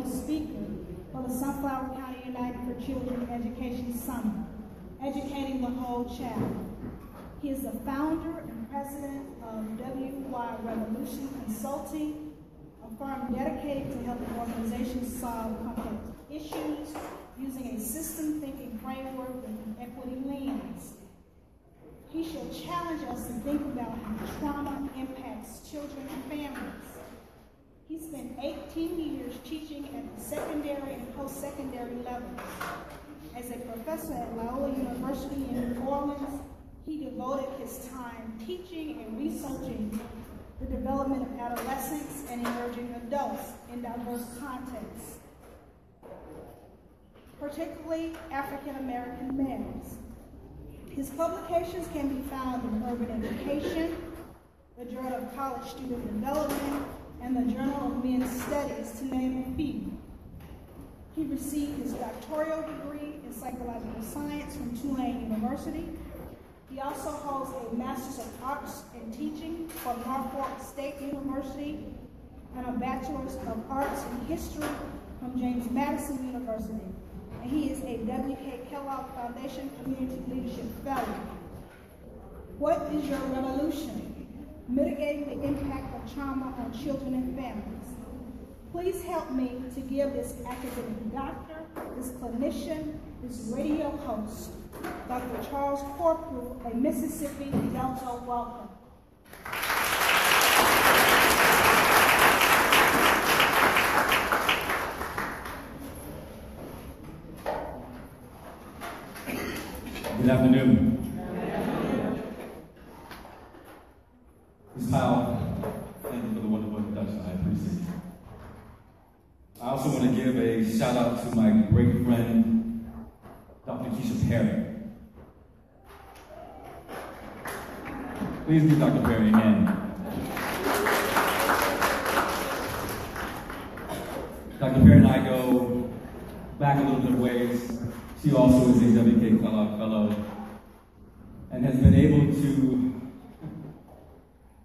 keynote speaker for the Sunflower County United for Children Education Summit, Educating the Whole Child. He is the founder and president of WY Revolution Consulting, a firm dedicated to helping organizations solve complex issues using a system thinking framework with an equity lens. He shall challenge us to think about how trauma impacts children and families. He spent 18 years teaching at the secondary and post-secondary levels. As a professor at Loyola University in New Orleans, he devoted his time teaching and researching the development of adolescents and emerging adults in diverse contexts particularly African American males. His publications can be found in Urban Education, the Journal of College Student Development, and the Journal of Men's Studies, to name a few. He received his doctoral degree in psychological science from Tulane University. He also holds a Master's of Arts in Teaching from Norfolk State University and a Bachelor's of Arts in History from James Madison University and he is a W.K. Kellogg Foundation Community Leadership Fellow. What is your revolution? Mitigating the impact of trauma on children and families. Please help me to give this academic doctor, this clinician, this radio host, Dr. Charles Corprew, a Mississippi Delta welcome. Good afternoon. Ms. Powell, thank you for the wonderful introduction. I appreciate it. I also want to give a shout to my great friend, Dr. Keisha Perry. Please give Dr. Perry a hand. Dr. Perry and I go back a little bit of ways. She also is a W.K. Kellogg Fellow and has been able to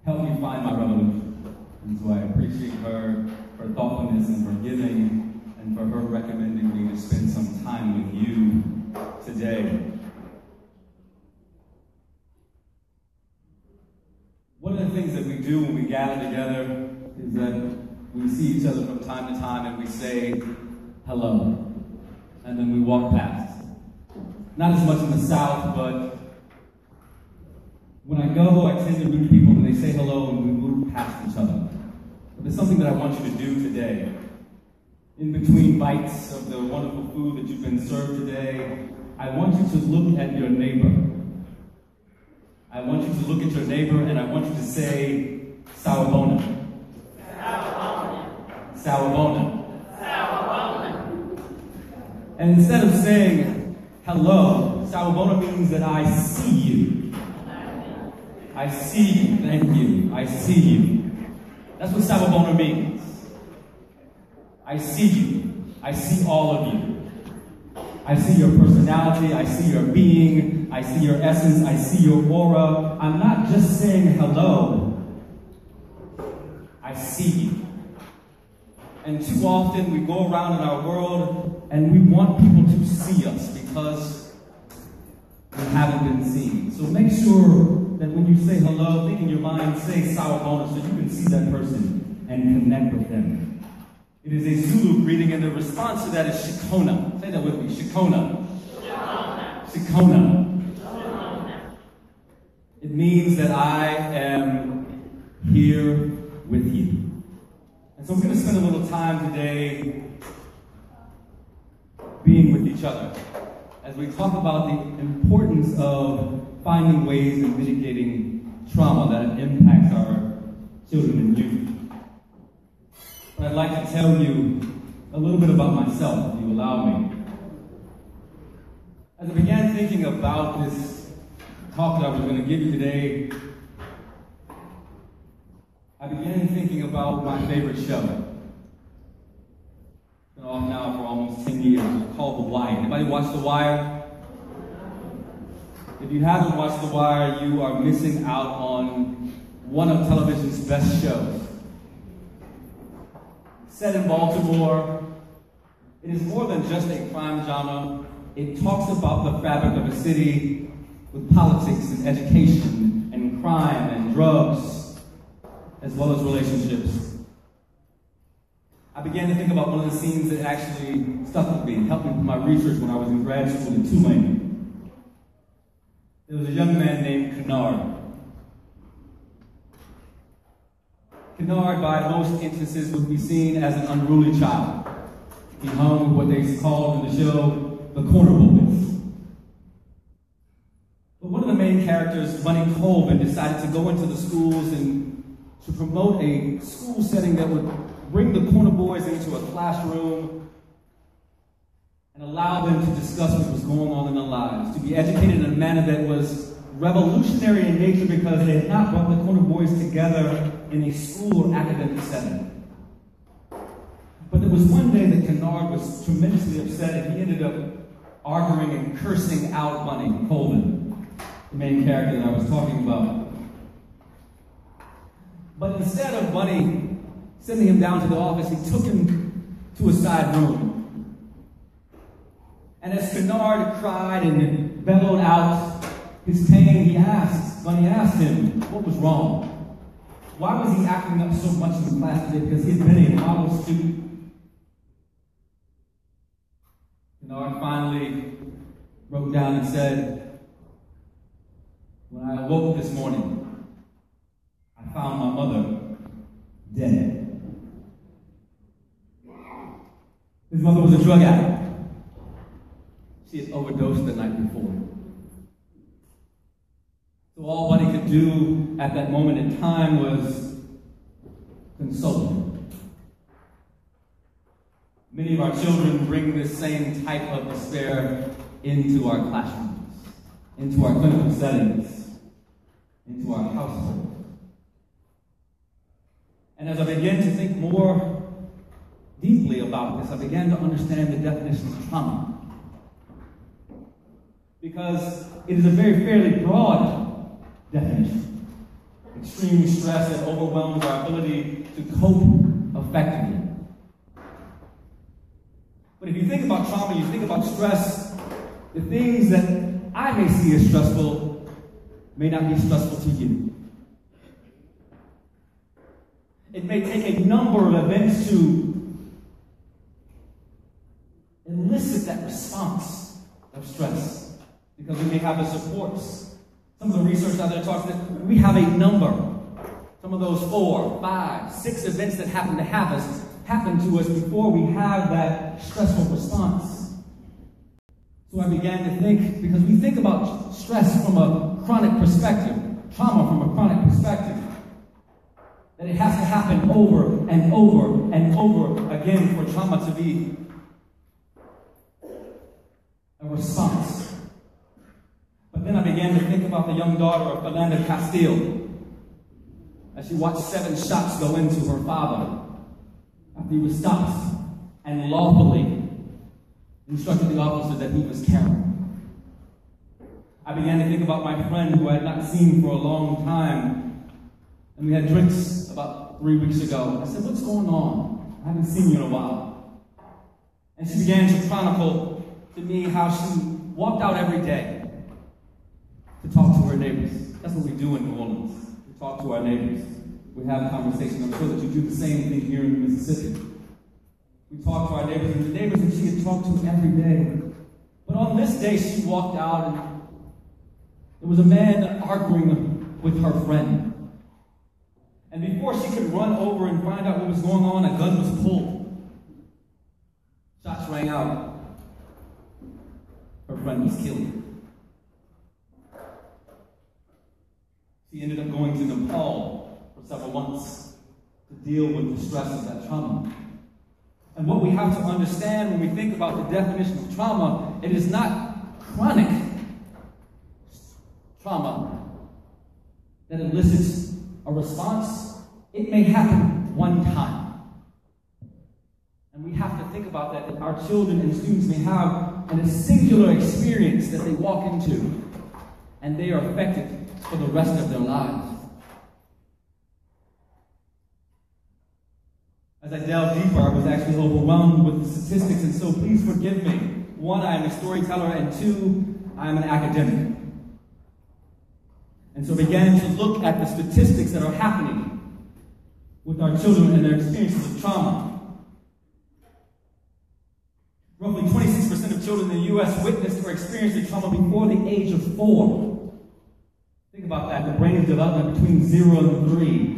help me find my revolution. And so I appreciate her, her thoughtfulness and her giving, and for her recommending me to spend some time with you today. One of the things that we do when we gather together is that we see each other from time to time and we say hello and then we walk past. Not as much in the South, but when I go, I tend to meet people and they say hello and we move past each other. But there's something that I want you to do today. In between bites of the wonderful food that you've been served today, I want you to look at your neighbor. I want you to look at your neighbor and I want you to say, Sawubona. Sawubona. Sawubona. And instead of saying hello, Sawubona means that I see you. I see you. Thank you. I see you. That's what Sawubona means. I see you. I see all of you. I see your personality. I see your being. I see your essence. I see your aura. I'm not just saying hello. I see you. And too often we go around in our world and we want people to see us because we haven't been seen. So make sure that when you say hello, think in your mind, say Sawubona so you can see that person and connect with them. It is a Zulu greeting, and the response to that is Shikona. Say that with me, Shikona. Shikona. It means that I am here with you. And so we're going to spend a little time today being with each other as we talk about the importance of finding ways of mitigating trauma that impacts our children and youth. But I'd like to tell you a little bit about myself, if you allow me. As I began thinking about this talk that I was going to give you today, I began thinking about my favorite show. It's been off now for almost 10 years. It's called The Wire. Anybody watch The Wire? If you haven't watched The Wire, you are missing out on one of television's best shows. Set in Baltimore, it is more than just a crime drama. It talks about the fabric of a city with politics and education and crime and drugs, as well as relationships. I began to think about one of the scenes that actually stuck with me, helped me with my research when I was in grad school in Tulane. There was a young man named Kennard. Kennard, by most instances, would be seen as an unruly child. He hung with what they called in the show the corner boys. But one of the main characters, Bunny Colvin, decided to go into the schools and to promote a school setting that would bring the corner boys into a classroom and allow them to discuss what was going on in their lives, to be educated in a manner that was revolutionary in nature because they had not brought the corner boys together in a school or academic setting. But there was one day that Kennard was tremendously upset and he ended up arguing and cursing out Bunny Colvin, the main character that I was talking about. But instead of Bunny sending him down to the office, he took him to a side room. And as Kennard cried and bellowed out his pain, he asked, Bunny asked him, what was wrong? Why was he acting up so much in class today? Because he had been a model student. Kennard finally wrote down and said, When I awoke this morning, I found my mother dead. His mother was a drug addict. She had overdosed the night before. So all Bunny could do at that moment in time was consoling. Many of our children bring this same type of despair into our classrooms, into our clinical settings, into our household. And as I began to think more deeply about this, I began to understand the definition of trauma. Because it is a very fairly broad definition. Extreme stress that overwhelms our ability to cope effectively. But if you think about trauma, you think about stress, the things that I may see as stressful may not be stressful to you. It may take a number of events to elicit that response of stress because we may have the supports. Some of the research out there talks that we have a number. Some of those four, five, six events that happen to have us happen to us before we have that stressful response. So I began to think, because we think about stress from a chronic perspective, trauma from a chronic perspective, that it has to happen over and over and over again for trauma to be a response. Then I began to think about the young daughter of Philando Castile as she watched seven shots go into her father after he was stopped and lawfully instructed the officer that he was carrying. I began to think about my friend who I had not seen for a long time, and we had drinks about three weeks ago. I said, What's going on? I haven't seen you in a while. And she began to chronicle to me how she walked out every day to talk to our neighbors. That's what we do in New Orleans. We talk to our neighbors. We have conversations. I'm sure that you do the same thing here in Mississippi. We talk to our neighbors, and the neighbors that she had talked to every day. But on this day, she walked out, and there was a man arguing with her friend. And before she could run over and find out what was going on, a gun was pulled. Shots rang out. Her friend was killed. She ended up going to Nepal for several months to deal with the stress of that trauma. And what we have to understand when we think about the definition of trauma, it is not chronic trauma that elicits a response. It may happen one time. And we have to think about that, that our children and students may have a singular experience that they walk into. and they are affected for the rest of their lives. As I delved deeper, I was actually overwhelmed with the statistics, and so please forgive me. One, I am a storyteller, and two, I am an academic. And so began to look at the statistics that are happening with our children and their experiences of trauma. Roughly 26% of children in the U.S. witnessed or experienced trauma before the age of four. Think about that. The brain development between zero and three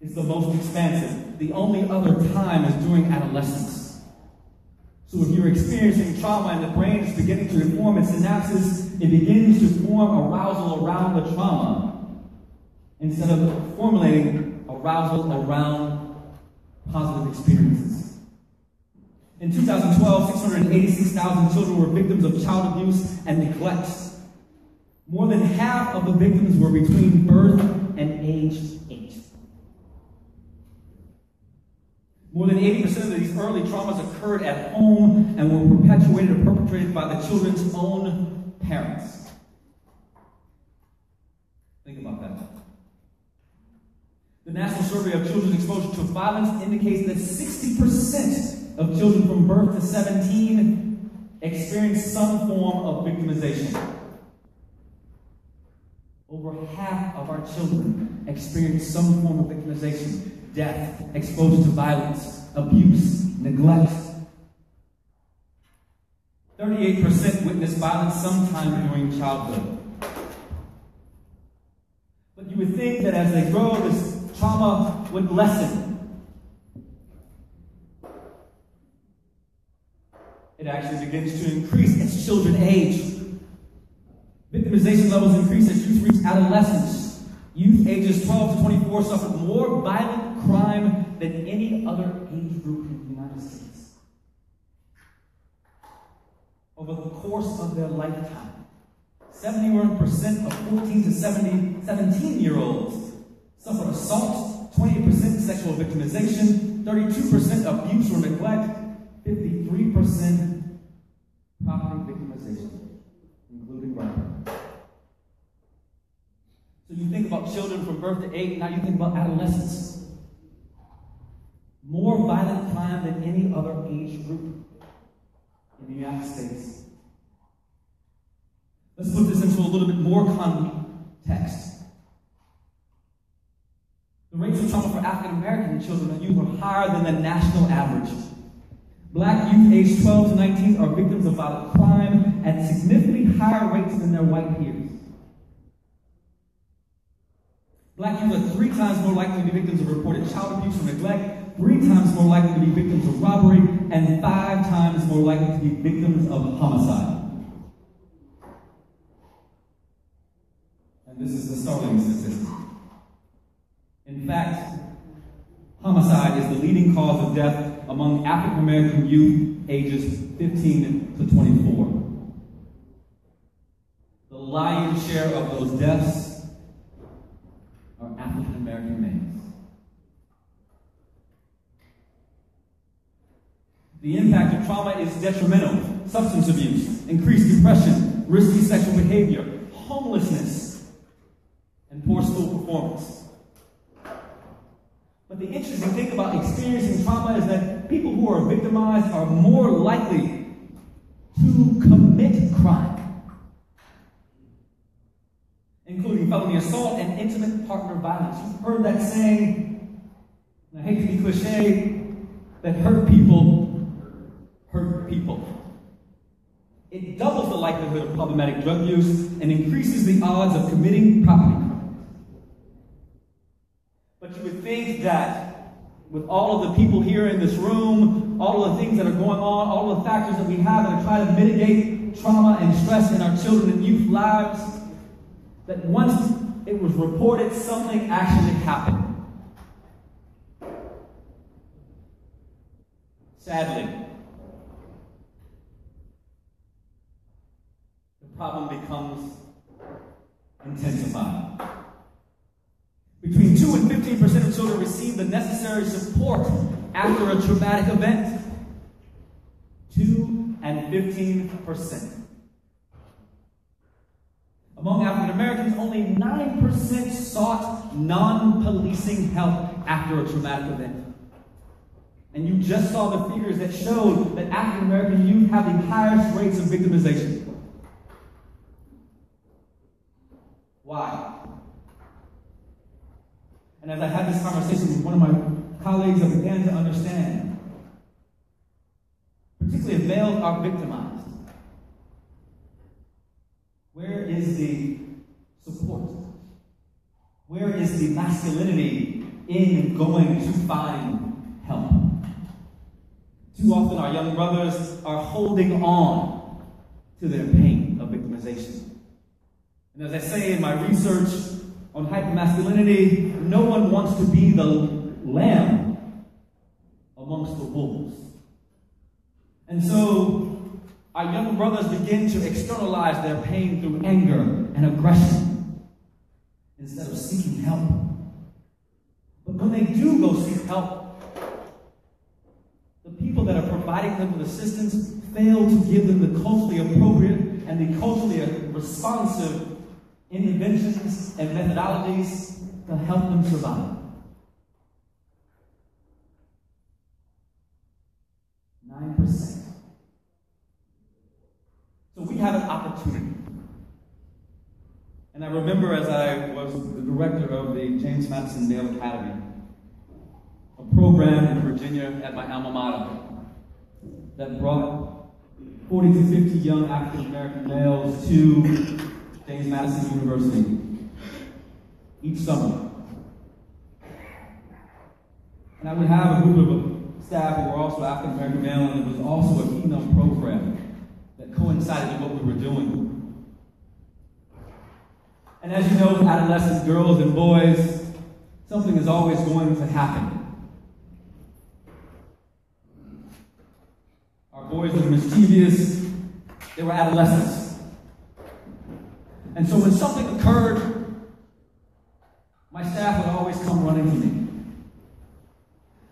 is the most expansive. The only other time is during adolescence. So if you're experiencing trauma and the brain is beginning to reform its synapses, it begins to form arousal around the trauma instead of formulating arousal around positive experiences. In 2012, 686,000 children were victims of child abuse and neglect. More than half of the victims were between birth and age 8. More than 80% of these early traumas occurred at home and were perpetuated or perpetrated by the children's own parents. Think about that. The National Survey of Children's Exposure to Violence indicates that 60% of children from birth to 17 experience some form of victimization. Over half of our children experience some form of victimization death, exposed to violence, abuse, neglect. 38% witness violence sometime during childhood. But you would think that as they grow, this trauma would lessen. It actually begins to increase as children age. Victimization levels increase as youth reach adolescence. Youth ages 12 to 24 suffer more violent crime than any other age group in the United States. Over the course of their lifetime, 71% of 14 to 70, 17 year olds suffer assault, 28% sexual victimization, 32% abuse or neglect, 53% property victimization, including robbery. So you think about children from birth to eight, now you think about adolescents. More violent crime than any other age group in the United States. Let's put this into a little bit more context. The rates of trauma for African American children and youth are higher than the national average. Black youth aged 12 to 19 are victims of violent crime at significantly higher rates than their white peers. Black youth are three times more likely to be victims of reported child abuse or neglect, three times more likely to be victims of robbery, and five times more likely to be victims of homicide. And this is the startling statistic. In fact, homicide is the leading cause of death among African American youth ages 15 to 24. The lion's share of those deaths are African American males. The impact of trauma is detrimental. Substance abuse, increased depression, risky sexual behavior, homelessness, and poor school performance. But the interesting thing about experiencing trauma is that people who are victimized are more likely to commit crime including felony assault and intimate partner violence. You've heard that saying, I hate to be cliche, that hurt people hurt people. It doubles the likelihood of problematic drug use and increases the odds of committing property crimes. But you would think that with all of the people here in this room, all of the things that are going on, all of the factors that we have that try to mitigate trauma and stress in our children and youth lives, that once it was reported, something actually happened. Sadly, the problem becomes intensified. Between 2 and 15% of children receive the necessary support after a traumatic event. 2 and 15%. Among African Americans, only 9% sought non policing help after a traumatic event. And you just saw the figures that showed that African American youth have the highest rates of victimization. Why? And as I had this conversation with one of my colleagues, I began to understand, particularly if males are victimized, where is the support? Where is the masculinity in going to find help? Too often, our young brothers are holding on to their pain of victimization. And as I say in my research on hypermasculinity, no one wants to be the lamb amongst the wolves. And so our young brothers begin to externalize their pain through anger and aggression instead of seeking help. But when they do go seek help, the people that are providing them with assistance fail to give them the culturally appropriate and the culturally responsive interventions and methodologies to help them survive. 9%. So we have an opportunity. And I remember as I was the director of the James Madison Male Academy, a program in Virginia at my alma mater that brought 40 to 50 young African American males to James Madison University each summer. And I would have a group of staff who were also African American male, and it was also a keynote program that coincided with what we were doing. And as you know, adolescents, girls, and boys, something is always going to happen. Our boys were mischievous, they were adolescents. And so when something occurred, my staff would always come running to me.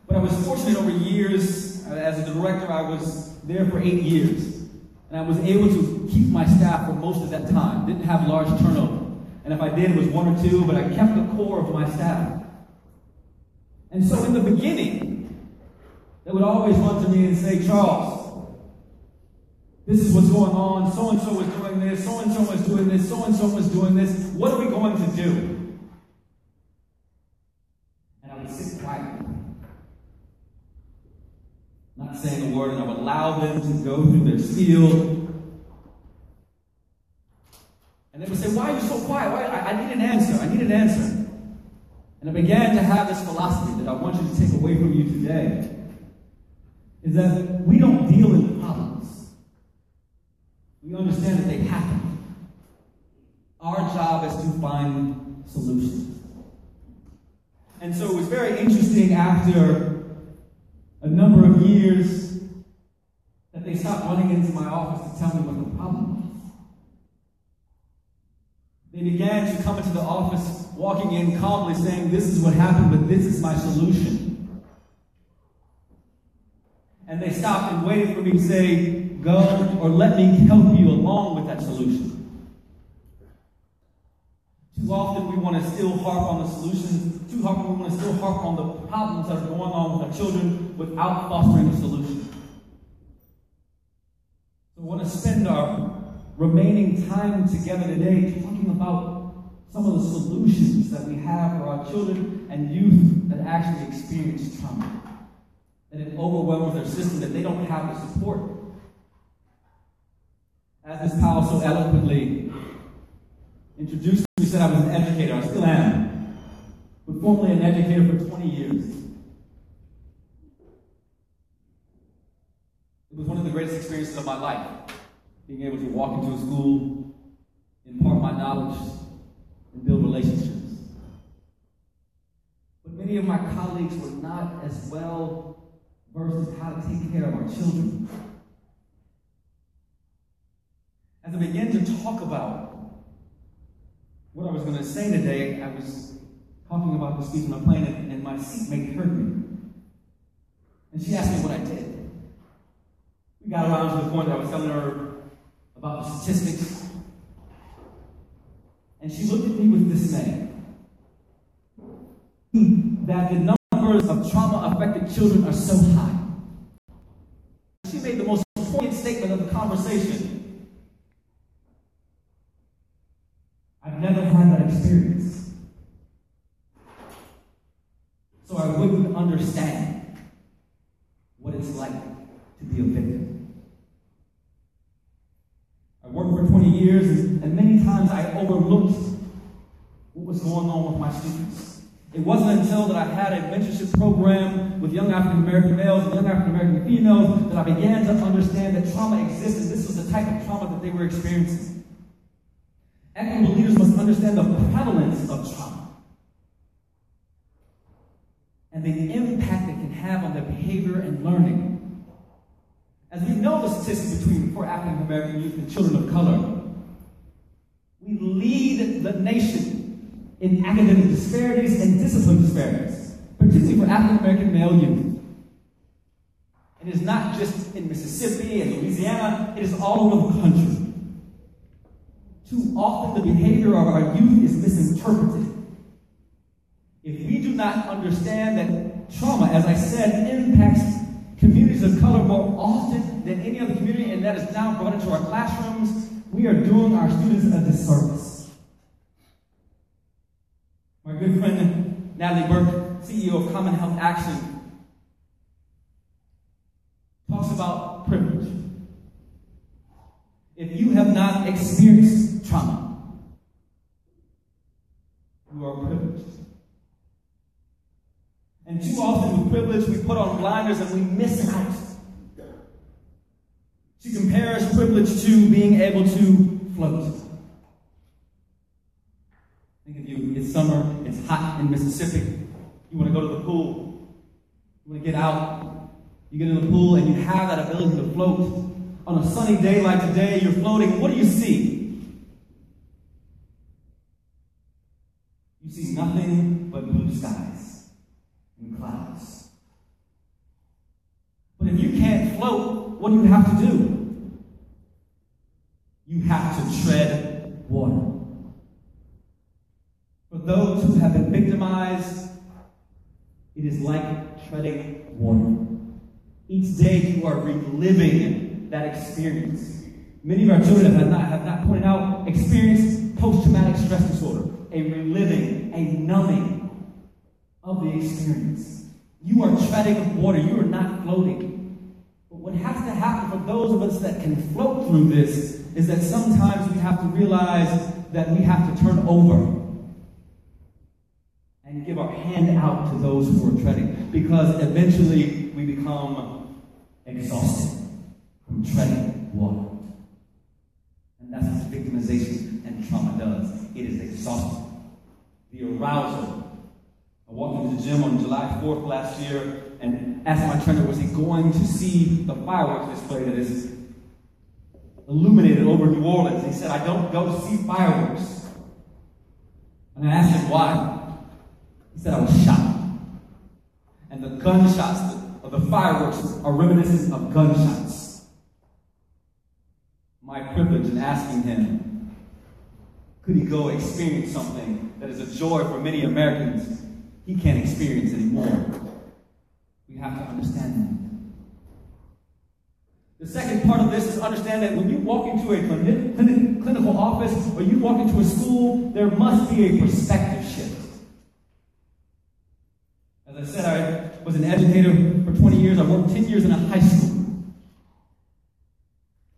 But I was fortunate over years, uh, as a director, I was there for eight years. And I was able to keep my staff for most of that time. Didn't have large turnover. And if I did, it was one or two, but I kept the core of my staff. And so in the beginning, they would always run to me and say, Charles, this is what's going on. So and so is doing this. So and so is doing this. So and so is doing this. What are we going to do? And I would sit quietly, saying a word, and I would allow them to go through their spiel. And they would say, Why are you so quiet? Why? I, I need an answer. I need an answer. And I began to have this philosophy that I want you to take away from you today is that we don't deal in problems. We understand that they happen. Our job is to find solutions. And so it was very interesting after a number of years that they stopped running into my office to tell me what the problem was. They began to come into the office walking in calmly saying, This is what happened, but this is my solution. And they stopped and waited for me to say, go or let me help you along with that solution. Too often we want to still harp on the solutions. Too often we want to still harp on the problems that are going on with our children without fostering a solution. So we want to spend our remaining time together today talking about some of the solutions that we have for our children and youth that actually experience trauma. And it overwhelms their system, that they don't have the support as Ms. Powell so eloquently introduced I was an educator. I still am. But formerly an educator for 20 years. It was one of the greatest experiences of my life. Being able to walk into a school, impart my knowledge, and build relationships. But many of my colleagues were not as well versed in how to take care of our children as I began to talk about what I was going to say today, I was talking about the speech on the plane, and, and my seatmate heard me. And she asked me what I did. We got around to the point that I was telling her about the statistics. And she looked at me with dismay. That the numbers of trauma affected children are so high. She made the most poignant statement of the conversation. I've never had experience. So I wouldn't understand what it's like to be a victim. I worked for 20 years, and, and many times I overlooked what was going on with my students. It wasn't until that I had a mentorship program with young African American males and young African American females that I began to understand that trauma existed. This was the type of trauma that they were experiencing. Equitable leaders must understand the prevalence of trauma and the impact it can have on their behavior and learning. As we know the statistics between poor African American youth and children of color, we lead the nation in academic disparities and discipline disparities, particularly for African American male youth. It is not just in Mississippi and Louisiana, it is all over the country. Too often the behavior of our youth is misinterpreted. If we do not understand that trauma, as I said, impacts communities of color more often than any other community, and that is now brought into our classrooms, we are doing our students a disservice. My good friend Natalie Burke, CEO of Common Health Action, talks about privilege. If you have not experienced trauma, you are privileged. And too often, with privilege, we put on blinders and we miss out. She compares privilege to being able to float. Think of you, it's summer, it's hot in Mississippi. You want to go to the pool, you want to get out, you get in the pool, and you have that ability to float. On a sunny day like today, you're floating. What do you see? You see nothing but blue skies and clouds. But if you can't float, what do you have to do? You have to tread water. For those who have been victimized, it is like treading water. Each day you are reliving that experience. Many of our children have not, have not pointed out experienced post-traumatic stress disorder, a reliving, a numbing of the experience. You are treading water. You are not floating. But what has to happen for those of us that can float through this is that sometimes we have to realize that we have to turn over and give our hand out to those who are treading because eventually we become exhausted from treading water. And that's what victimization and trauma does. It is exhausting. The arousal. I walked into the gym on July 4th last year and asked my trainer, was he going to see the fireworks display that is illuminated over New Orleans? He said, I don't go see fireworks. And I asked him why. He said, I was shot. And the gunshots of the fireworks are reminiscent of gunshots. My privilege in asking him, could he go experience something that is a joy for many Americans he can't experience anymore? We have to understand that. The second part of this is understand that when you walk into a clinic, clinic, clinical office or you walk into a school, there must be a perspective shift. As I said, I was an educator for 20 years. I worked 10 years in a high school.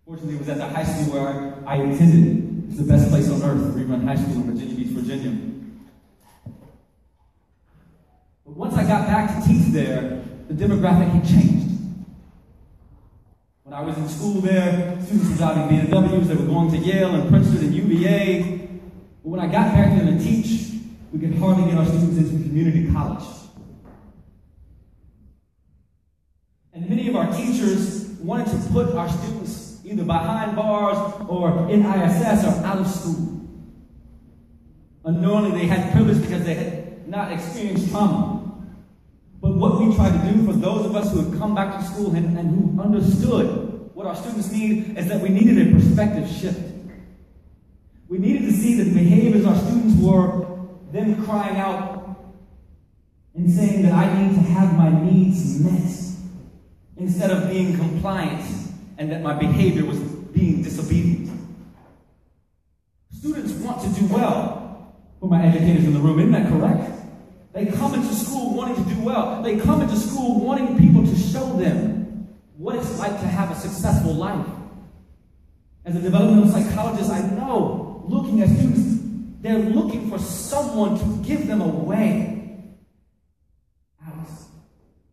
Fortunately, it was at the high school where I, I attended. It's the best place on earth, Green Run High School in Virginia Beach, Virginia. But once I got back to teach there, the demographic had changed. When I was in school there, students were driving BMWs, they were going to Yale and Princeton and UVA. But when I got back there to teach, we could hardly get our students into community college. And many of our teachers wanted to put our students either behind bars or in ISS or out of school. Unknowingly, they had privilege because they had not experienced trauma. What we try to do for those of us who have come back to school and, and who understood what our students need is that we needed a perspective shift. We needed to see the behaviors our students were, them crying out and saying that I need to have my needs met instead of being compliant and that my behavior was being disobedient. Students want to do well. For my educators in the room, isn't that correct? They come into school wanting to do well. They come into school wanting people to show them what it's like to have a successful life. As a developmental psychologist, I know looking at students, they're looking for someone to give them a way out.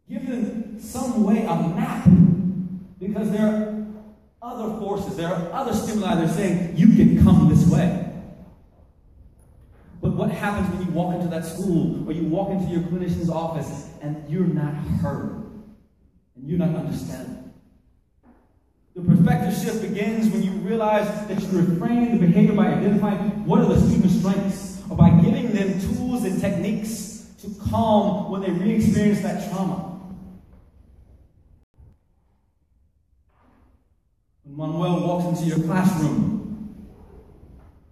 Give them some way, a map. Because there are other forces, there are other stimuli that are saying, you can come this way. What happens when you walk into that school or you walk into your clinician's office and you're not heard and you're not understood? The perspective shift begins when you realize that you reframe the behavior by identifying what are the student's strengths or by giving them tools and techniques to calm when they re experience that trauma. When Manuel walks into your classroom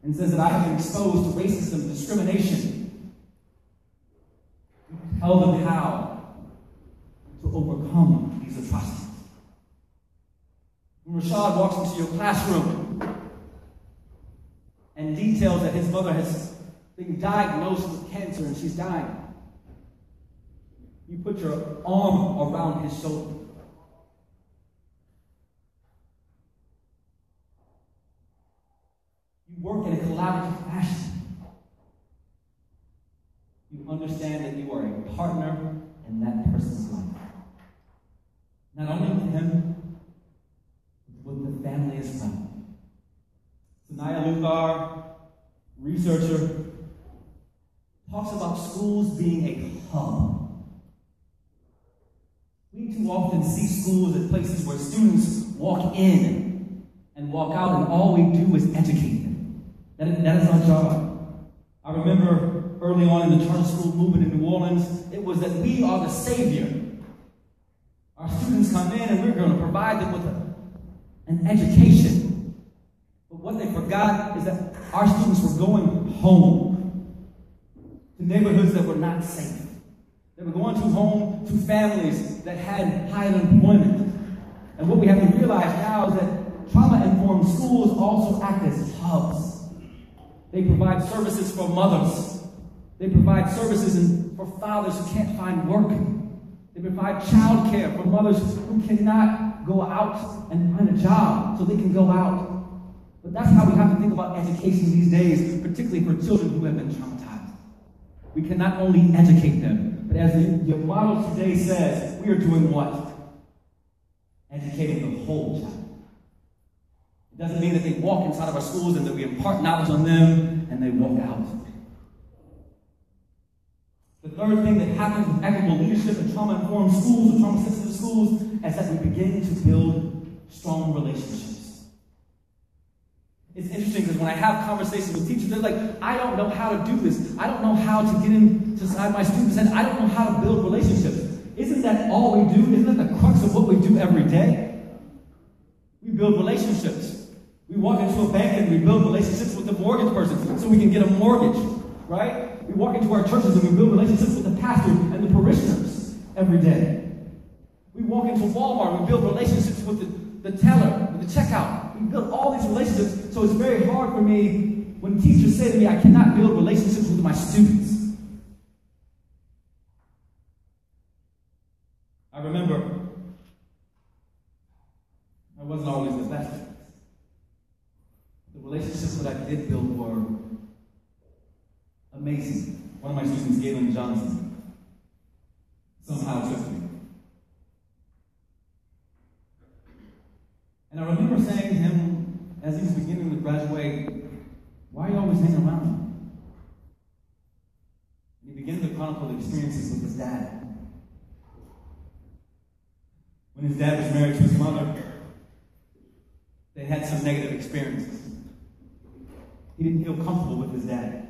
and says that I have been exposed to racism, discrimination. Tell them how to overcome these atrocities. When Rashad walks into your classroom and details that his mother has been diagnosed with cancer and she's dying, you put your arm around his shoulder work in a collaborative fashion. You understand that you are a partner in that person's life. Not only with him, but with the family as well. Suniya Luthar, researcher, talks about schools being a hub. We too often see schools as places where students walk in and walk out, and all we do is educate. That is, that is our job. I remember early on in the charter school movement in New Orleans, it was that we are the savior. Our students come in and we're going to provide them with a, an education. But what they forgot is that our students were going home to neighborhoods that were not safe. They were going to home to families that had high unemployment. And what we have to realize now is that trauma informed schools also act as hubs they provide services for mothers. They provide services for fathers who can't find work. They provide child care for mothers who cannot go out and find a job so they can go out. But that's how we have to think about education these days, particularly for children who have been traumatized. We can not only educate them, but as the, your model today says, we are doing what? Educating the whole child. Doesn't mean that they walk inside of our schools and that we impart knowledge on them and they walk out. The third thing that happens with equitable leadership and trauma informed schools or trauma sensitive schools is that we begin to build strong relationships. It's interesting because when I have conversations with teachers, they're like, I don't know how to do this. I don't know how to get inside my students, and I don't know how to build relationships. Isn't that all we do? Isn't that the crux of what we do every day? We build relationships. We walk into a bank and we build relationships with the mortgage person so we can get a mortgage, right? We walk into our churches and we build relationships with the pastor and the parishioners every day. We walk into Walmart and we build relationships with the, the teller, with the checkout. We build all these relationships, so it's very hard for me when teachers say to me, I cannot build relationships with my students. I remember I wasn't always the best the relationships that I did build were amazing. One of my students, Galen Johnson, somehow took me. And I remember saying to him as he was beginning to graduate, Why are you always hanging around? And he began to chronicle the experiences with his dad. When his dad was married to his mother, they had some negative experiences. He didn't feel comfortable with his dad.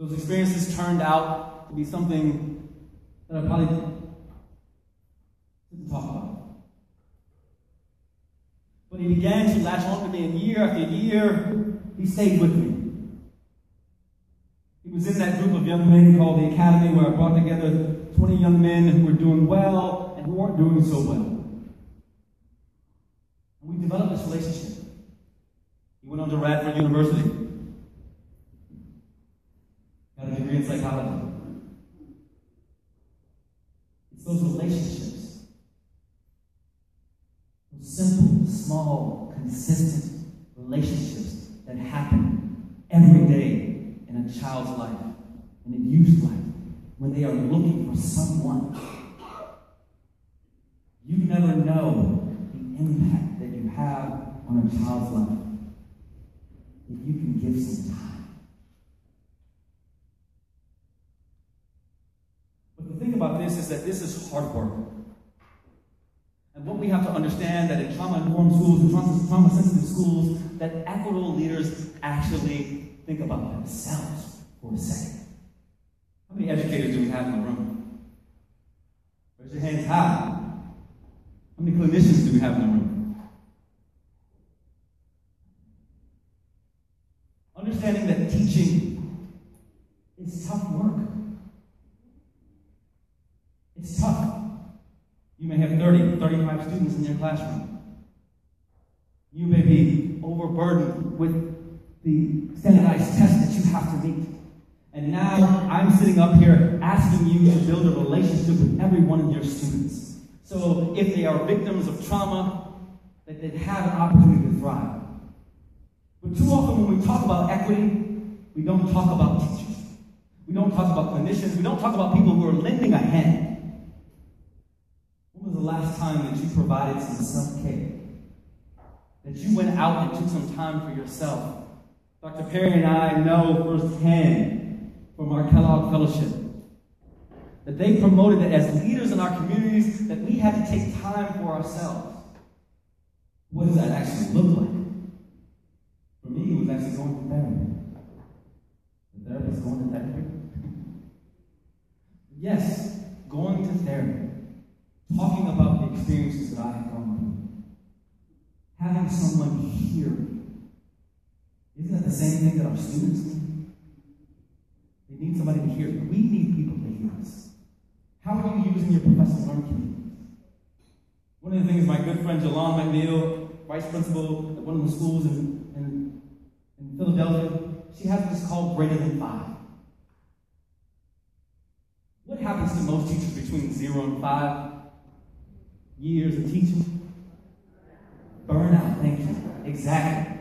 Those experiences turned out to be something that I probably didn't talk about. But he began to latch on to me, and year after year, he stayed with me. He was in that group of young men called the Academy, where I brought together 20 young men who were doing well and who weren't doing so well. And we developed this relationship. He went on to Radford University, in psychology. It's those relationships, those simple, small, consistent relationships that happen every day in a child's life, in a youth's life, when they are looking for someone. You never know the impact that you have on a child's life if you can give some time. But the thing about this is that this hard work. And what we have to understand that in trauma-informed schools and trauma-sensitive schools, that equitable leaders actually think about themselves for a second. How many educators do we have in the room? Raise your hands high. How many clinicians do we have in the room? Understanding that teaching is tough work. It's tough. You may have 30, 35 students in your classroom. You may be overburdened with the standardized test that you have to meet. And now I'm sitting up here asking you to build a relationship with every one of your students. So if they are victims of trauma, that they have an opportunity to thrive. But too often when we talk about equity, we don't talk about teachers. We don't talk about clinicians. We don't talk about people who are lending a hand. Last time that you provided some self-care? That you went out and took some time for yourself Dr. Perry and I know firsthand from our Kellogg Fellowship that they promoted that as leaders in our communities that we had to take time for ourselves. What does that actually look like? For me, it was actually going to therapy. The therapist going to therapy? yes, going to therapy. Talking about the experiences that I have gone through. Having someone hear isn't that the same thing that our students need? They need somebody to hear. We need people to hear us. How are you using your professional learning communities? One of the things my good friend Jalon McNeil, vice principal at one of the schools in, in, in Philadelphia, she has this called greater than five. What happens to most teachers between zero and five years of teaching? Burnout, thank you. Exactly.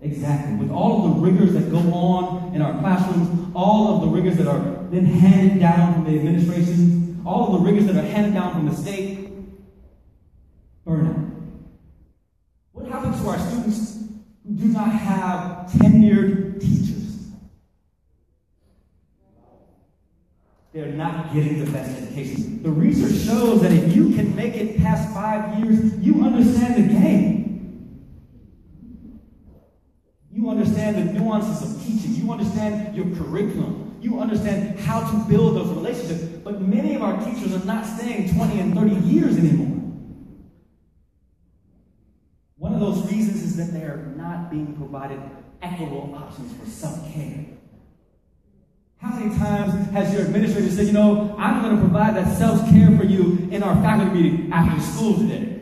Exactly. With all of the rigors that go on in our classrooms, all of the rigors that are then handed down from the administration, all of the rigors that are handed down from the state, burnout. What happens to our students who do not have tenured teachers? They're not getting the best education. The research shows that if you can make it past five years, you understand the game. You understand the nuances of teaching. You understand your curriculum. You understand how to build those relationships. But many of our teachers are not staying 20 and 30 years anymore. One of those reasons is that they are not being provided equitable options for self care. How many times has your administrator said, you know, I'm going to provide that self care for you in our faculty meeting after school today?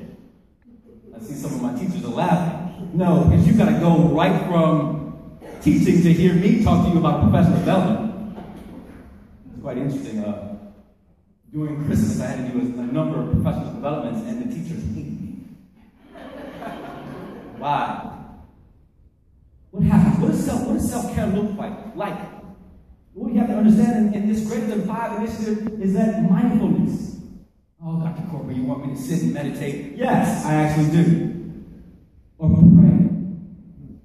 I see some of my teachers are laughing. No, because you've got to go right from teaching to hear me talk to you about professional development. It's quite interesting. Uh, during Christmas, I had to do a, a number of professional developments, and the teachers hated me. Why? What happens? What does self, what does self-care look like? Like, what you have to understand in, in this greater than five initiative is that mindfulness. Oh, Dr. Corprew, you want me to sit and meditate? Yes, I actually do or pray. Hmm.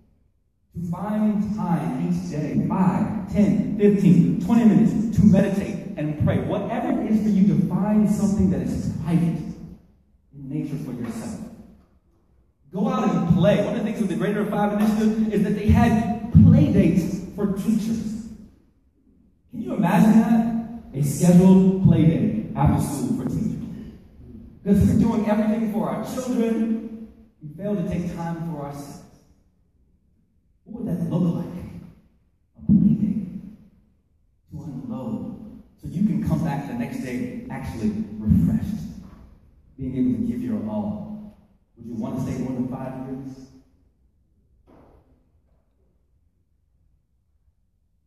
To find time each day, 5, 10, 15, 20 minutes to meditate and pray. Whatever it is for you to find something that is private in nature for yourself. Go out and play. One of the things with the Greater Five Initiative is that they had play dates for teachers. Can you imagine that? A scheduled play day after school for teachers. Because we're doing everything for our children, We fail to take time for ourselves. What would that look like? A play day to unload so you can come back the next day actually refreshed, being able to give your all. Would you want to stay more than five years?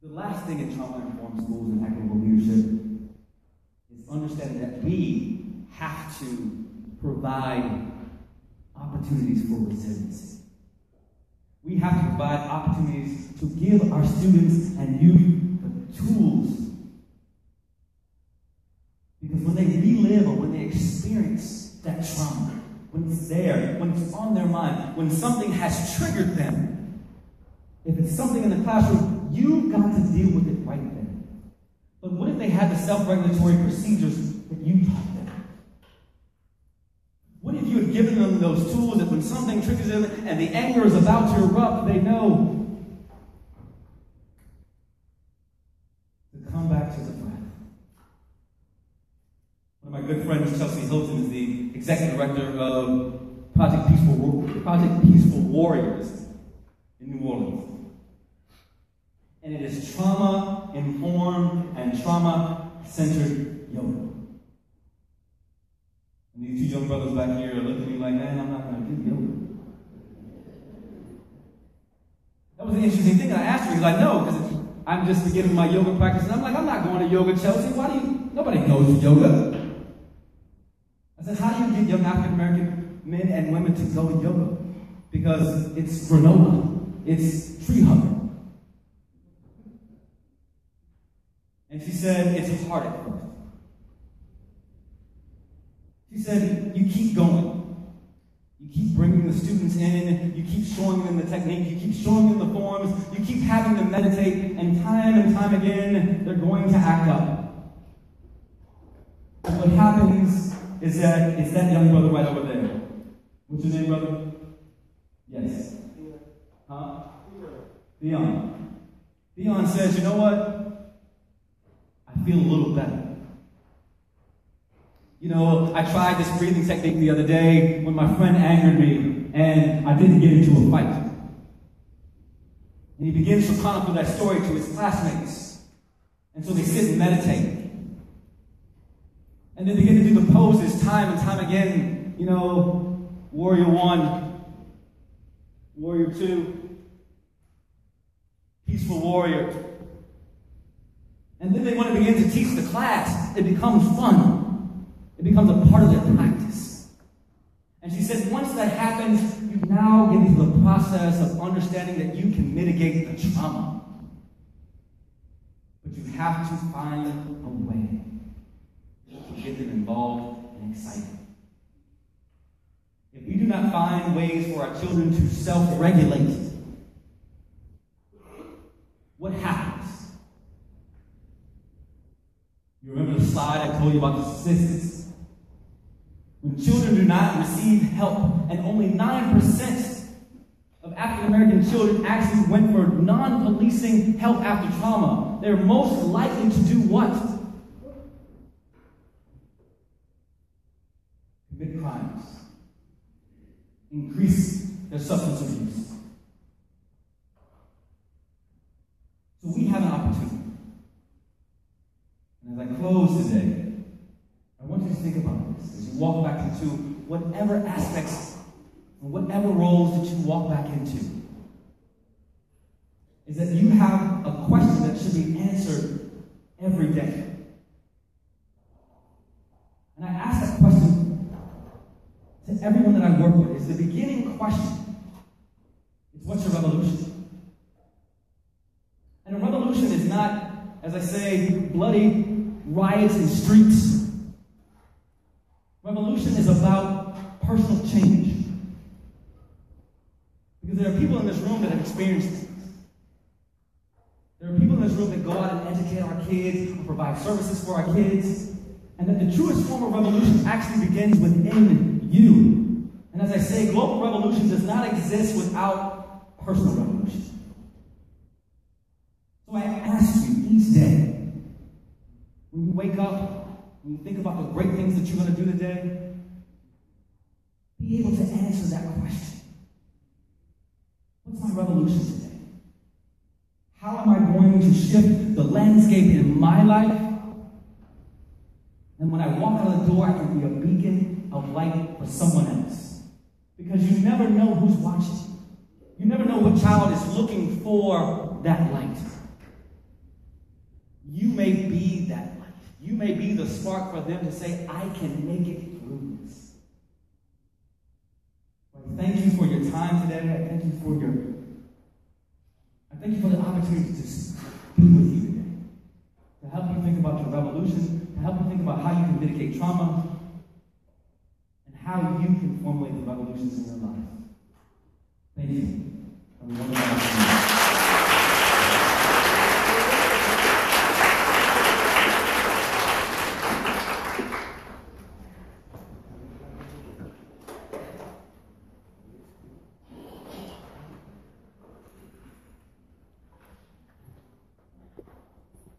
The last thing in trauma informed schools and equitable leadership is understanding that we have to provide opportunities for resiliency. We have to provide opportunities to give our students and youth the tools. Because when they relive or when they experience that trauma, when it's there, when it's on their mind, when something has triggered them, if it's something in the classroom, you've got to deal with it right then. But what if they had the self regulatory procedures that you taught them? What if you had given them those tools that when something triggers them and the anger is about to erupt, they know to come back to the breath? One of my good friends, Chelsea Hilton, is the executive director of Project Peaceful, Project Peaceful Warriors in New Orleans. And it is trauma informed and trauma centered yoga. And these two young brothers back here are looking at me like, man, I'm not going to do yoga. That was an interesting thing. I asked her, he's like, no, because I'm just beginning my yoga practice. And I'm like, I'm not going to yoga, Chelsea. Why do you? Nobody goes to yoga. I said, how do you get young African American men and women to go to yoga? Because it's granola, it's tree hugger. Said, it's a hard at first. She said, you keep going. You keep bringing the students in, you keep showing them the technique, you keep showing them the forms, you keep having them meditate, and time and time again, they're going to act up. And what happens is that it's that young brother right over there. What's your name, brother? Yes. Huh? Theon. Theon says, you know what? Feel a little better. You know, I tried this breathing technique the other day when my friend angered me and I didn't get into a fight. And he begins to chronicle that story to his classmates. And so they sit and meditate. And then they begin to do the poses time and time again. You know, warrior one, warrior two, peaceful warrior. And then they want to begin to teach the class. It becomes fun. It becomes a part of their practice. And she says, once that happens, you now get into the process of understanding that you can mitigate the trauma. But you have to find a way to get them involved and excited. If we do not find ways for our children to self regulate, what happens? You remember the slide I told you about the statistics? When children do not receive help, and only 9% of African American children actually went for non policing help after trauma, they're most likely to do what? Commit crimes, increase their substance abuse. So we have an opportunity. And as I close today, I want you to think about this as you walk back into whatever aspects and whatever roles that you walk back into. Is that you have a question that should be answered every day. And I ask that question to everyone that I work with. It's the beginning question. It's what's your revolution? And a revolution is not, as I say, bloody riots in streets Revolution is about personal change. Because there are people in this room that have experienced this. There are people in this room that go out and educate our kids, and provide services for our kids, and that the truest form of revolution actually begins within you. And as I say, global revolution does not exist without personal revolution. So I ask you each day, when you wake up, when you think about the great things that you're going to do today, be able to answer that question. What's my revolution today? How am I going to shift the landscape in my life? And when I walk out the door, I can be a beacon of light for someone else. Because you never know who's watching. You You never know what child is looking for that light. You may be that. You may be the spark for them to say, I can make it through this. Thank you for your time today. I thank you for your I thank you for the opportunity to be with you today. To help you think about your revolution, to help you think about how you can mitigate trauma, and how you can formulate the revolutions in your life. Thank you.